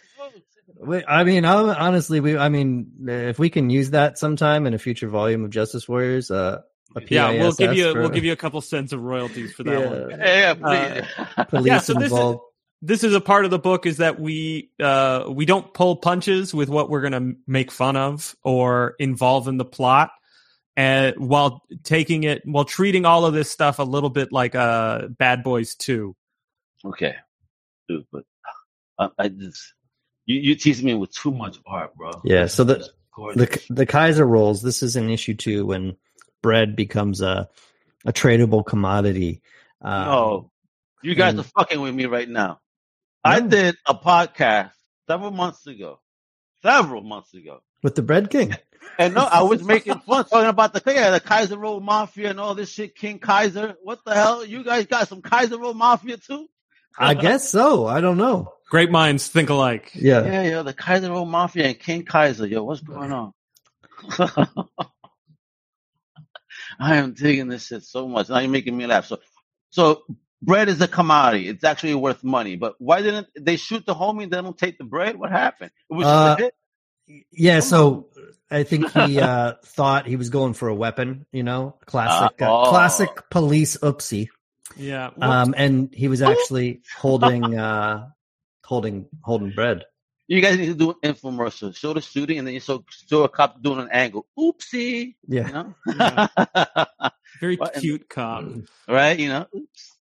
Wait, I mean, honestly, we. I mean, if we can use that sometime in a future volume of Justice Warriors, uh, a Yeah, we'll give you for we'll give you a couple cents of royalties for that Yeah. one. Yeah, yeah, please. police Yeah, so this is- This is a part of the book is that we uh, we don't pull punches with what we're going to make fun of or involve in the plot, and while taking it while treating all of this stuff a little bit like uh, Bad Boys Two. okay, dude, but I, I just you you tease me with too much art, bro. Yeah, so the- the the Kaiser rolls. This is an issue too when bread becomes a a tradable commodity. Um, no, you guys and- are fucking with me right now. I did a podcast several months ago, several months ago. with the bread king. And no, I was making fun talking about the yeah, the Kaiser Roll Mafia and all this shit, King Kaiser. What the hell? You guys got some Kaiser Roll Mafia too? I guess so. I don't know. Great minds think alike. Yeah. Yeah, yo, the Kaiser Roll Mafia and King Kaiser. Yo, what's going on? I am digging this shit so much. Now you're making me laugh. So, so bread is a commodity. It's actually worth money. But why didn't they shoot the homie? and They don't take the bread. What happened? It was Uh, just a hit. Yeah, so I think he uh, thought he was going for a weapon, you know, classic, Uh, uh, oh. classic police oopsie. Yeah, Um, and he was actually holding, uh, holding, holding bread. You guys need to do an infomercial. Show the shooting, and then you show, show a cop doing an angle. Oopsie. Yeah. You know? very What in- cute cop. right? You know? Oops.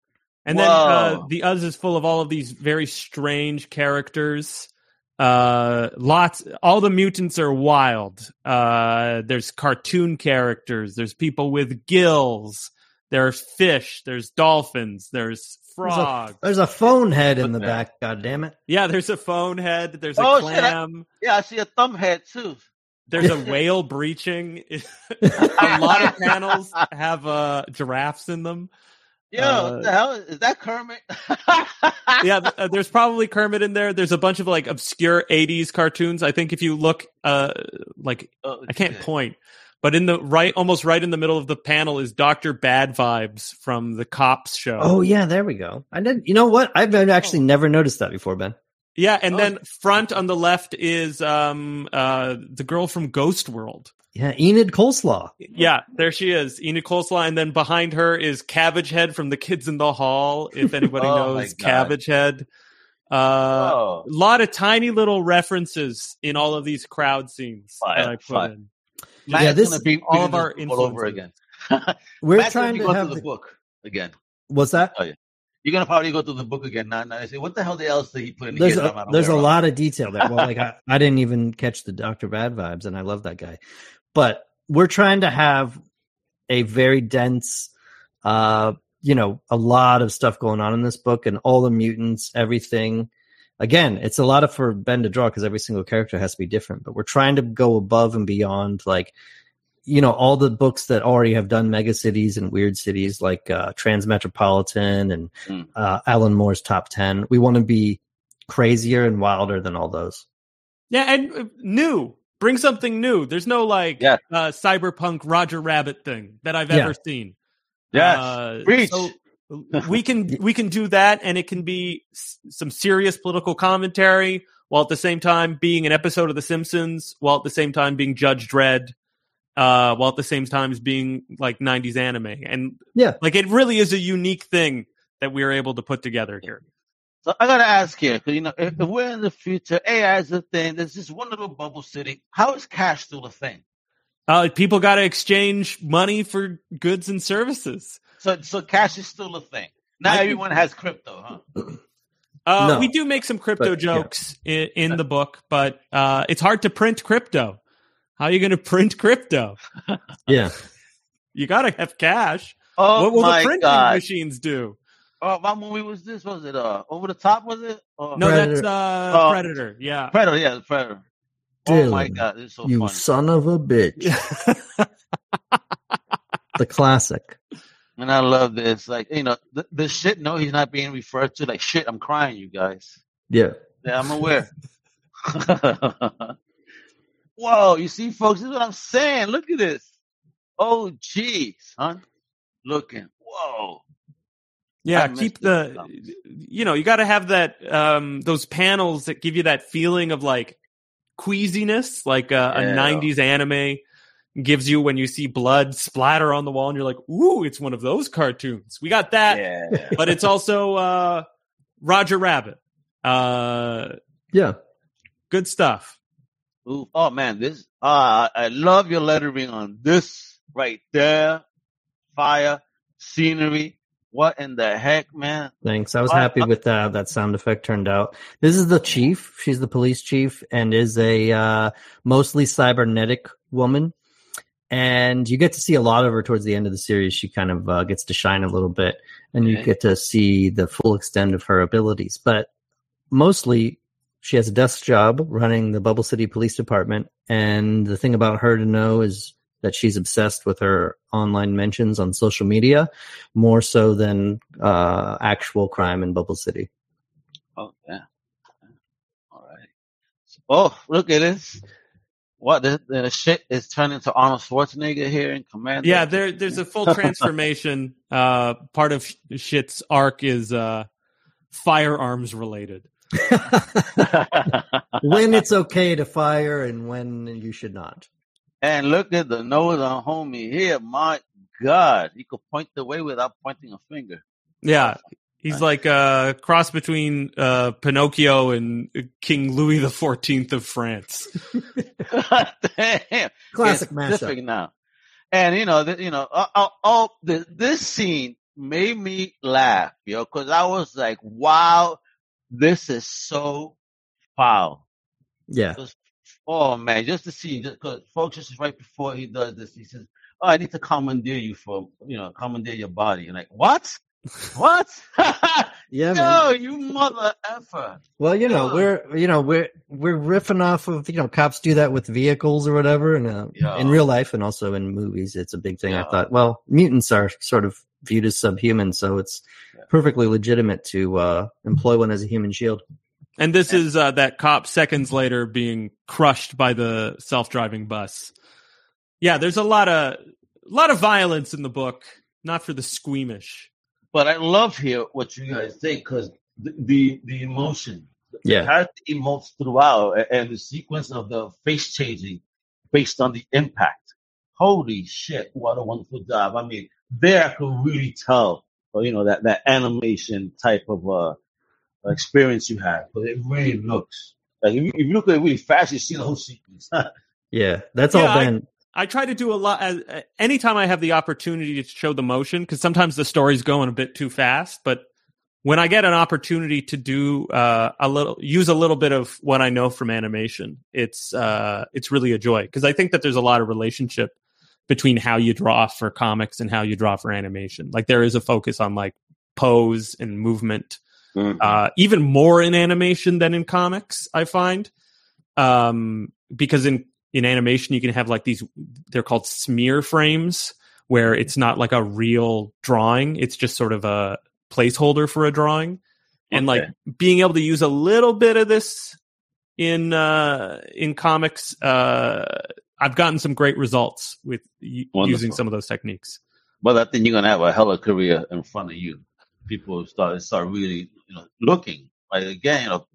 And then uh, the Uz is full of all of these very strange characters. Uh, lots. All the mutants are wild. Uh, there's cartoon characters. There's people with gills. There's fish. There's dolphins. There's There's a- frogs. There's a phone head in the back. God damn it! yeah, there's a phone head. There's a Oh, shit, I- clam. Yeah, I see a thumb head too. There's a whale breaching. a lot of panels have uh, giraffes in them. Yo, Uh, what the hell? Is that Kermit? yeah, th- uh, there's probably Kermit in there. There's a bunch of like obscure '80s cartoons. I think if you look, uh, like Oh, I can't shit. point, but in the right, almost right in the middle of the panel is Doctor Bad Vibes from the Cops show. Oh yeah, there we go. I did. You know what? I've actually never noticed that before, Ben. yeah, and Oh. then front on the left is um uh the girl from Ghost World. Yeah, Enid Coleslaw. Yeah, there she is, Enid Coleslaw, and then behind her is Cabbage Head from the Kids in the Hall. If anybody Oh, knows Cabbage Head. Uh, Oh. a lot of tiny little references in all of these crowd scenes Fire, that I put fire. in. Matt's Yeah, this- gonna be all of our this all over again. We're Matt's trying to going have. through The, the book again. what's that? You're gonna probably go through the book again. Now, now, I say, what the hell the else did he put in? There's here that a, I'm not there's a aware lot of detail there. Well, like I, I didn't even catch the Doctor Bad vibes, and I love that guy. But we're trying to have a very dense, uh, you know, a lot of stuff going on in this book, and all the mutants, everything. Again, it's a lot of for Ben to draw because every single character has to be different. But we're trying to go above and beyond, like you know, all the books that already have done mega cities and weird cities, like uh, Transmetropolitan and Mm. uh, Alan Moore's Top Ten. We want to be crazier and wilder than all those. Yeah, and uh, new. Bring something new. There's no like Yeah. uh, cyberpunk Roger Rabbit thing that I've Yeah. ever seen. Yes, Uh, preach. so we can we can do that, and it can be s- some serious political commentary, while at the same time being an episode of The Simpsons, while at the same time being Judge Dredd, uh, while at the same time as being like '90s anime, and Yeah. like it really is a unique thing that we are able to put together here. So I gotta ask here, because you know, if, if we're in the future, AI is a thing. There's this one little bubble city. How is cash still a thing? Uh, people got to exchange money for goods and services. So, so cash is still a thing. Now I think- everyone has crypto, huh? Uh, No. We do make some crypto But, yeah. jokes in, in the book, but uh, it's hard to print crypto. How are you going to print crypto? Yeah. You got to have cash. Oh what will my the printing god! machines do? Oh, what movie was this? Was it uh over the top? Was it? Oh, No, Predator. that's uh, Oh. Predator. Yeah. Predator. Yeah, the Predator. Oh my Dylan, god, this is so you funny. son of a bitch. the classic. And I love this. Like, you know, the, the shit, no, he's not being referred to. Like, shit, I'm crying, you guys. Yeah. Yeah, I'm aware. Whoa, you see, folks, this is what I'm saying. Look at this. Oh, geez, huh? Looking. Whoa. Yeah, I keep the stuff. you know, you got to have that um those panels that give you that feeling of like queasiness, like uh, a Yeah. 90s anime gives you when you see blood splatter on the wall and you're like, "Ooh, it's one of those cartoons." We got that, Yeah. but it's also uh Roger Rabbit. Uh Yeah. good stuff. Ooh, oh man, this uh, I love your lettering on this right there. Fire, scenery. What in the heck, man? Thanks. I was Uh, happy with uh, that sound effect turned out. This is the chief. She's the police chief and is a uh, mostly cybernetic woman. And you get to see a lot of her towards the end of the series. She kind of uh, gets to shine a little bit, and you get to see the full extent of her abilities. But mostly, she has a desk job running the Bubble City Police Department. And the thing about her to know is that she's obsessed with her online mentions on social media more so than uh, actual crime in Bubble City. Oh yeah. All right. Oh, look at this. What the, the Schitt is turning to Arnold Schwarzenegger here in Commando. Yeah, there there's a full transformation. uh part of Schitt's arc is uh firearms related. when it's okay to fire and when you should not. And look at the nose on homie here. My God, he could point the way without pointing a finger. Yeah. He's like a cross between uh, Pinocchio and King Louis the Fourteenth of France. Damn. Classic Get mashup. now. And you know, the, you know, uh, uh, oh, the, this scene made me laugh, yo, because I was like, "Wow, this is so foul." Yeah. Oh man, just to see, because folks, just right before he does this, he says, "Oh, I need to commandeer you for, you know, commandeer your body." And like, what? What? Yeah, man. no, you mother effer. Well, you know, we're you know we're we're riffing off of you know cops do that with vehicles or whatever, and uh, Yeah. in real life and also in movies, it's a big thing. Yeah. I thought, well, mutants are sort of viewed as subhuman, so it's Yeah. perfectly legitimate to uh, employ one as a human shield. And this is uh, that cop seconds later being crushed by the self-driving bus. Yeah, there's a lot of a lot of violence in the book, not for the squeamish. But I love here what you guys say because the, the the emotion, the Yeah. character emotes throughout, and the sequence of the face changing based on the impact. Holy shit! What a wonderful job. I mean, there I could really tell, you know, that that animation type of uh experience you had, but it really looks like if you, if you look at it really fast, you see the whole sequence. Yeah, that's Yeah, all I- been. I try to do a lot. As, uh, anytime I have the opportunity to show the motion, because sometimes the story's going a bit too fast. But when I get an opportunity to do uh, a little, use a little bit of what I know from animation, it's uh, it's really a joy because I think that there's a lot of relationship between how you draw for comics and how you draw for animation. Like there is a focus on like pose and movement uh, even more in animation than in comics. I find um, because in in animation you can have like these they're called smear frames where it's not like a real drawing; it's just sort of a placeholder for a drawing, and like being able to use a little bit of this in uh, in comics. Uh, I've gotten some great results with y- using some of those techniques. But I think you're gonna have a hell of a career in front of you. People start start really, you know, looking. Like again, you know,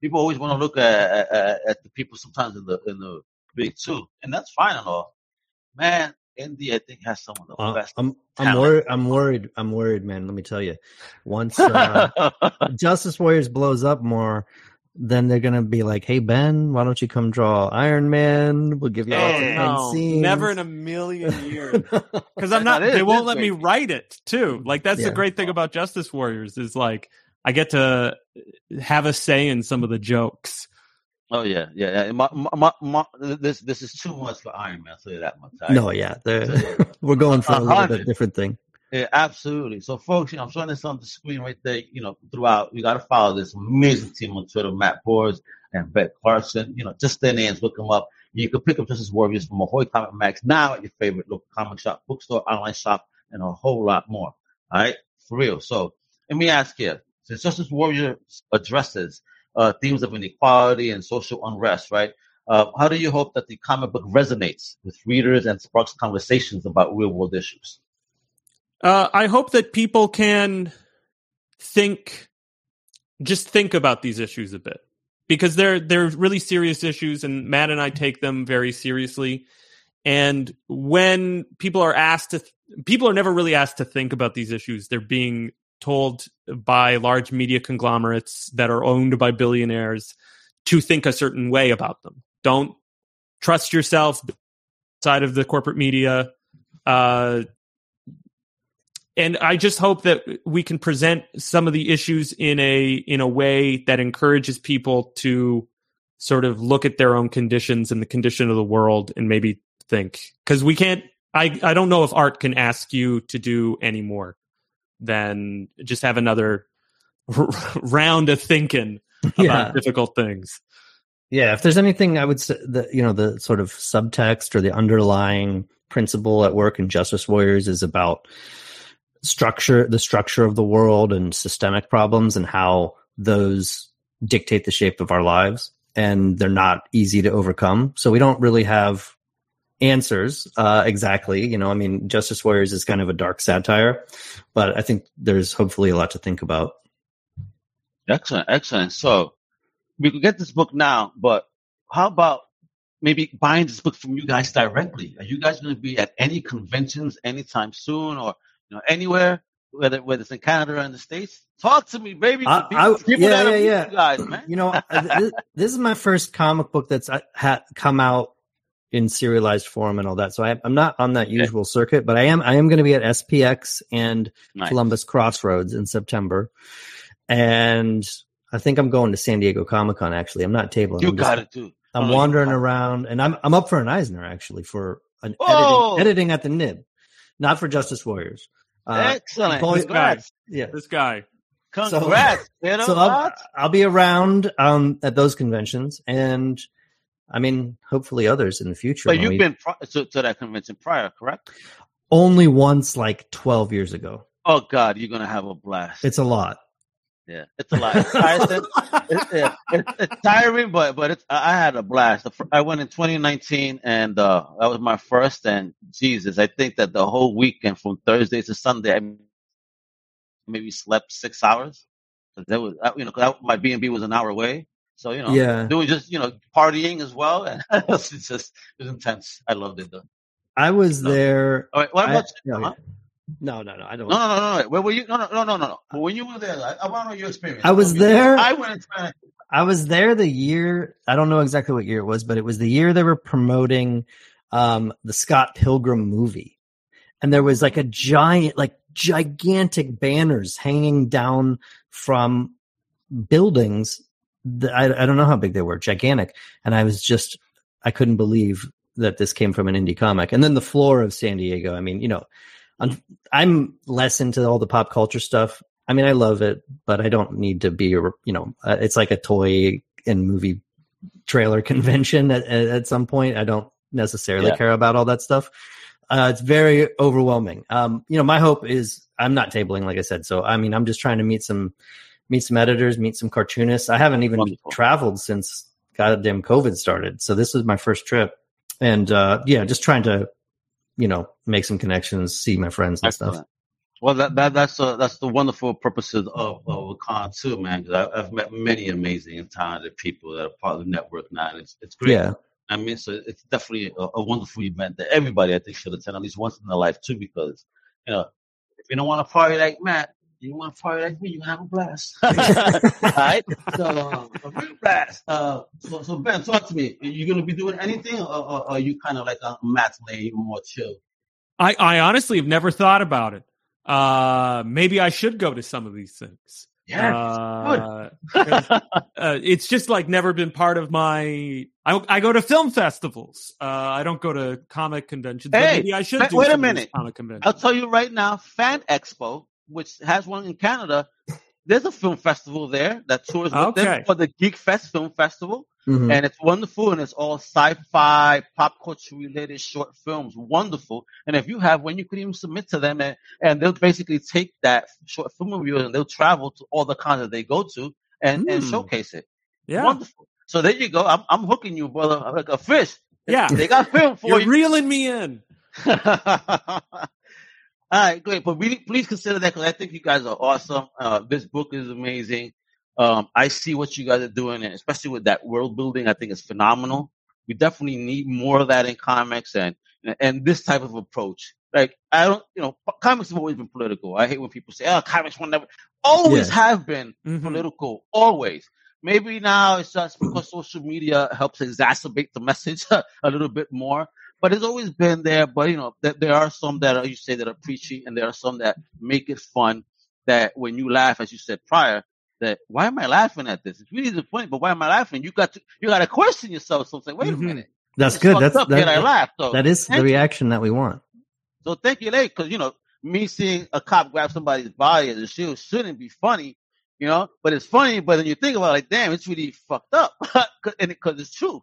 people always want to look at, at at the people sometimes in the in the big two, and that's fine and all. Man, India, I think has some of the Uh, best. I'm I'm worried. I'm worried. I'm worried, man. Let me tell you, once uh, Justice Warriors blows up more, then they're gonna be like, "Hey Ben, why don't you come draw Iron Man? We'll give you all Hey, the No, scenes." never in a million years. because I'm not. is- they won't let me write it too. Like that's the great thing about Justice Warriors is like I get to have a say in some of the jokes. oh yeah, yeah. yeah. My, my, my, my, this this is too much for Iron Man. I'll tell you that much. I- no, yeah, they're- we're going for a A little bit different thing. Yeah, absolutely. So, folks, you know, I'm showing this on the screen right there. You know, throughout, you got to follow this amazing team on Twitter, Matt Bors and Ben Clarkson. You know, just their names, look them up. You can pick up Justice Warriors from Ahoy Comic Mags now at your favorite local comic shop, bookstore, online shop, and a whole lot more. All right, for real. So let me ask you: since Justice Warriors addresses uh, themes of inequality and social unrest, right? Uh, how do you hope that the comic book resonates with readers and sparks conversations about real world issues? Uh, I hope that people can think, just think about these issues a bit because they're they're really serious issues, and Matt and I take them very seriously. And when people are asked to, people are never really asked to think about these issues. They're being told by large media conglomerates that are owned by billionaires to think a certain way about them. Don't trust yourself side of the corporate media. Uh, and I just hope that we can present some of the issues in a in a way that encourages people to sort of look at their own conditions and the condition of the world and maybe think because we can't I, I don't know if art can ask you to do any more than just have another r- round of thinking about Yeah. difficult things. Yeah, if there's anything I would say the you know the sort of subtext or the underlying principle at work in Justice Warriors is about structure, the structure of the world and systemic problems and how those dictate the shape of our lives and they're not easy to overcome. So we don't really have answers uh, exactly. You know, I mean, Justice Warriors is kind of a dark satire, but I think there's hopefully a lot to think about. Excellent, excellent. So we could get this book now, but how about maybe buying this book from you guys directly? Are you guys going to be at any conventions anytime soon, or you know anywhere, whether whether it's in Canada or in the states? Talk to me, baby. I- People- I- people yeah, yeah, yeah. You guys, man. You know, this, this is my first comic book that's uh, ha- come out in serialized form and all that. So I, I'm not on that usual circuit, but I am. I am going to be at SPX and Nice. Columbus Crossroads in September, and I think I'm going to San Diego Comic Con. Actually, I'm not tabling. You got it too. I'm Oh, wandering around, and I'm I'm up for an Eisner actually for an editing, editing at the Nib, not for Justice Warriors. Uh, Excellent. Paul- Congrats. yeah, This guy. Congrats. you know so I'll. I'll be around um, at those conventions, and I mean, hopefully others in the future. But you've we- been pri- to, to that convention prior, correct? only once, like twelve years ago. Oh God, you're gonna have a blast. It's a lot. Yeah, it's a lot. It's tiresome. it's, yeah, it's, it's tiring, but but it's, I I had a blast. I went in 2019, and uh, that was my first. And Jesus, I think that the whole weekend from Thursday to Sunday, I maybe slept six hours. That was you know 'cause I- my B and B was an hour away, so you know Yeah, doing just you know partying as well, and it's just it was intense. I loved it though. I was No. there. All right, what I- about you? no, Huh? No, no, no, I don't. No, no, no, no, no. Where were you? No, no, no, no, no, no. But when you were there, I, I want to know your experience. I was Tell me about- there. I went in 20 I was there the year. I don't know exactly what year it was, but it was the year they were promoting um, the Scott Pilgrim movie, and there was like a giant, like gigantic banners hanging down from buildings. That I, I don't know how big they were, gigantic, and I was just I couldn't believe that this came from an indie comic. And then the floor of San Diego. I mean, you know, I'm, I'm less into all the pop culture stuff. I mean, I love it, but I don't need to be, you know, uh, it's like a toy and movie trailer convention at, at, some point. I don't necessarily Yeah. care about all that stuff. Uh, it's very overwhelming. Um, you know, my hope is I'm not tabling, like I said. So, I mean, I'm just trying to meet some, meet some editors, meet some cartoonists. I haven't even Wonderful. traveled since goddamn COVID started. So this is my first trip. And, uh, yeah, just trying to, you know, make some connections, see my friends and stuff. Well, that, that that's uh, that's the wonderful purposes of, of a con too, man. Because I've met many amazing and talented people that are part of the network now, and it's it's great. Yeah. I mean, so it's definitely a, a wonderful event that everybody I think should attend at least once in their life too. Because you know, if you don't want to party like Matt, you want to party like me, you have a blast. All right, so uh, a real blast. Uh, so, so Ben, talk to me. Are you going to be doing anything, or, or, or are you kind of like a Matt's lane, more chill? I, I honestly have never thought about it. Uh, maybe I should go to some of these things. Yeah, Uh, 'cause, uh, it's just like never been part of my. I, I go to film festivals. Uh, I don't go to comic conventions. Hey, maybe I should. wait- do wait a some of these minute. Comic conventions. I'll tell you right now, Fan Expo, which has one in Canada, there's a film festival there that tours with Okay. them for the Geek Fest Film Festival. Mhm. and it's wonderful and it's all sci-fi pop culture related short films wonderful and if you have one you could even submit to them and, and they'll basically take that short film of yours and they'll travel to all the cons that they go to and, and Hmm. showcase it Yeah. wonderful so there you go i'm, I'm hooking you brother I'm like a fish Yeah. they got film for You're you reeling me in. all right, great. But really, please consider that because I think you guys are awesome. Uh, this book is amazing. Um, I see what you guys are doing, and especially with that world building, I think it's phenomenal. We definitely need more of that in comics and and this type of approach. Like I don't, you know, comics have always been political. I hate when people say, "Oh, comics will never." Always have been Mhm. political, always. Maybe now it's just because social media helps exacerbate the message a little bit more, but it's always been there. But you know, th- there are some that are, you say that are preachy, and there are some that make it fun. That when you laugh, as you said prior, that why am I laughing at this? It's really disappointing, but why am I laughing? You got to you got to question yourself. So say, wait Mhm. a minute, That's It's good. That's up, that, I laughed. So that is the thank you. reaction that we want. So thank you, late, because you know me seeing a cop grab somebody's body as a shield shouldn't be funny, you know. But it's funny. But then you think about it, like, damn, it's really fucked up, 'Cause- and because it's true.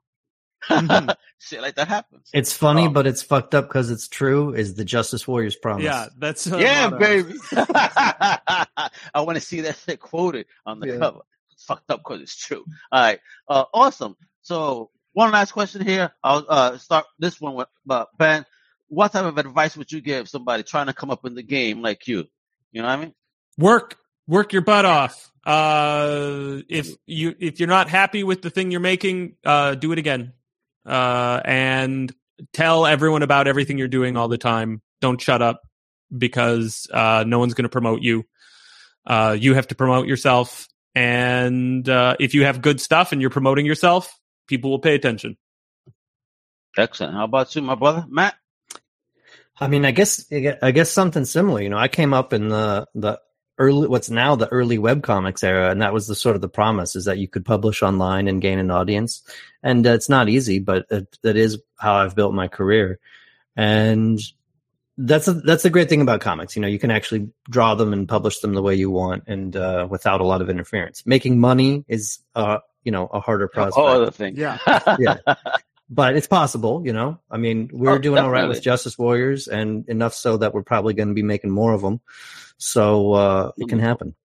Mhm. Shit like that happens. It's funny, Um, but it's fucked up because it's true. Is the Justice Warriors promise? Yeah, that's a yeah, lot of- baby. I want to see that shit quoted on the Yeah. cover. It's fucked up because it's true. All right, uh, awesome. So one last question here. I'll uh, start this one with uh, Ben. What type of advice would you give somebody trying to come up in the game like you? You know what I mean? work work your butt off. Uh, if you if you're not happy with the thing you're making, uh, do it again. Uh, and tell everyone about everything you're doing all the time. Don't shut up because uh, no one's going to promote you. Uh, you have to promote yourself. And uh, if you have good stuff and you're promoting yourself, people will pay attention. Excellent. How about you, my brother, Matt? I mean, I guess I guess something similar. You know, I came up in the the early what's now the early web comics era, and that was the sort of the promise is that you could publish online and gain an audience. And uh, it's not easy, but it, that is how I've built my career. And that's a, that's the great thing about comics. You know, you can actually draw them and publish them the way you want, and uh, without a lot of interference. Making money is, uh, you know, a harder process. Oh, other thing. Yeah. Yeah. But it's possible, you know. I mean, we're Oh, doing all right with Justice Warriors, and enough so that we're probably going to be making more of them. So uh, it can Mhm. happen.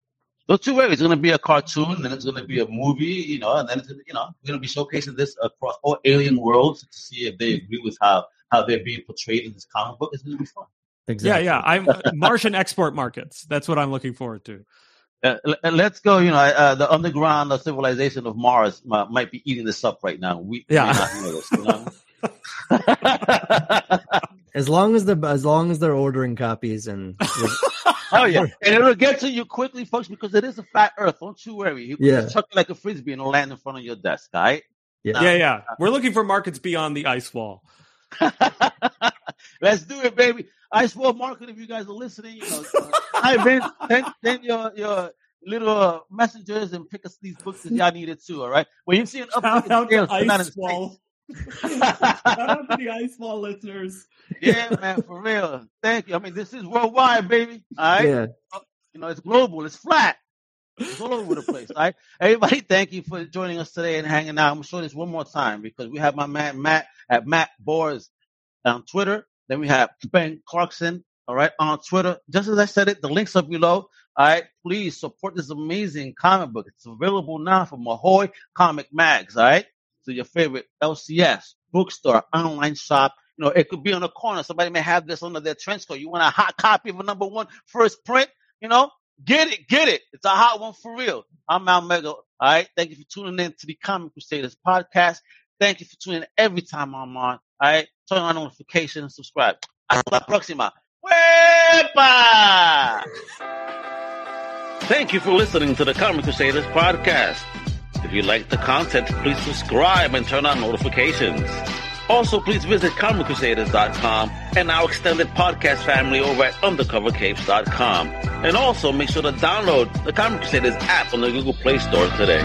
Well, two ways. It's going to be a cartoon, then it's going to be a movie, you know, and then it's gonna, you know we're going to be showcasing this across all alien worlds to see if they agree with how how they're being portrayed in this comic book. It's going to be fun. Exactly. Yeah, yeah. I'm Martian export markets. That's what I'm looking forward to. Uh, let's go. You know, uh, the underground uh, civilization of Mars uh, might be eating this up right now. We we Yeah. may not this, you know? As long as they're as long as they're ordering copies and oh yeah, and it'll get to you quickly, folks, because it is a flat Earth. Don't you worry. You can Yeah. just chuck it like a frisbee and it'll land in front of your desk. All right. yeah. Yeah, yeah. We're looking for markets beyond the ice wall. Let's do it, baby. Ice Wall Market, if you guys are listening, you know, uh, hi Vince, send, send your your little uh, messengers and pick us these books if y'all need it too. All right. When you see an uptick in sales, send that in space. the ice wall listeners. yeah, man, for real. Thank you. I mean, this is worldwide, baby. All right. Yeah. You know, it's global. It's flat. It's all over the place. All right. Everybody, thank you for joining us today and hanging out. I'm gonna show this one more time because we have my man Matt at Matt Bors on Twitter. Then we have Ben Clarkson, all right, on Twitter. Just as I said it, the links are below. All right. Please support this amazing comic book. It's available now from Ahoy Comic Mags, all right? So your favorite LCS, bookstore, online shop. You know, it could be on a corner. Somebody may have this under their trench coat. You want a hot copy of a number one first print? You know, get it, get it. It's a hot one for real. I'm Al Mega. All right. Thank you for tuning in to the Comic Crusaders podcast. Thank you for tuning in every time I'm on. All right. Turn on notifications subscribe. Hasta la próxima. Wepa! Thank you for listening to the Comic Crusaders podcast. If you like the content, please subscribe and turn on notifications. Also, please visit ComicCrusaders.com and our extended podcast family over at UndercoverCapes.com. And also make sure to download the Comic Crusaders app on the Google Play Store today.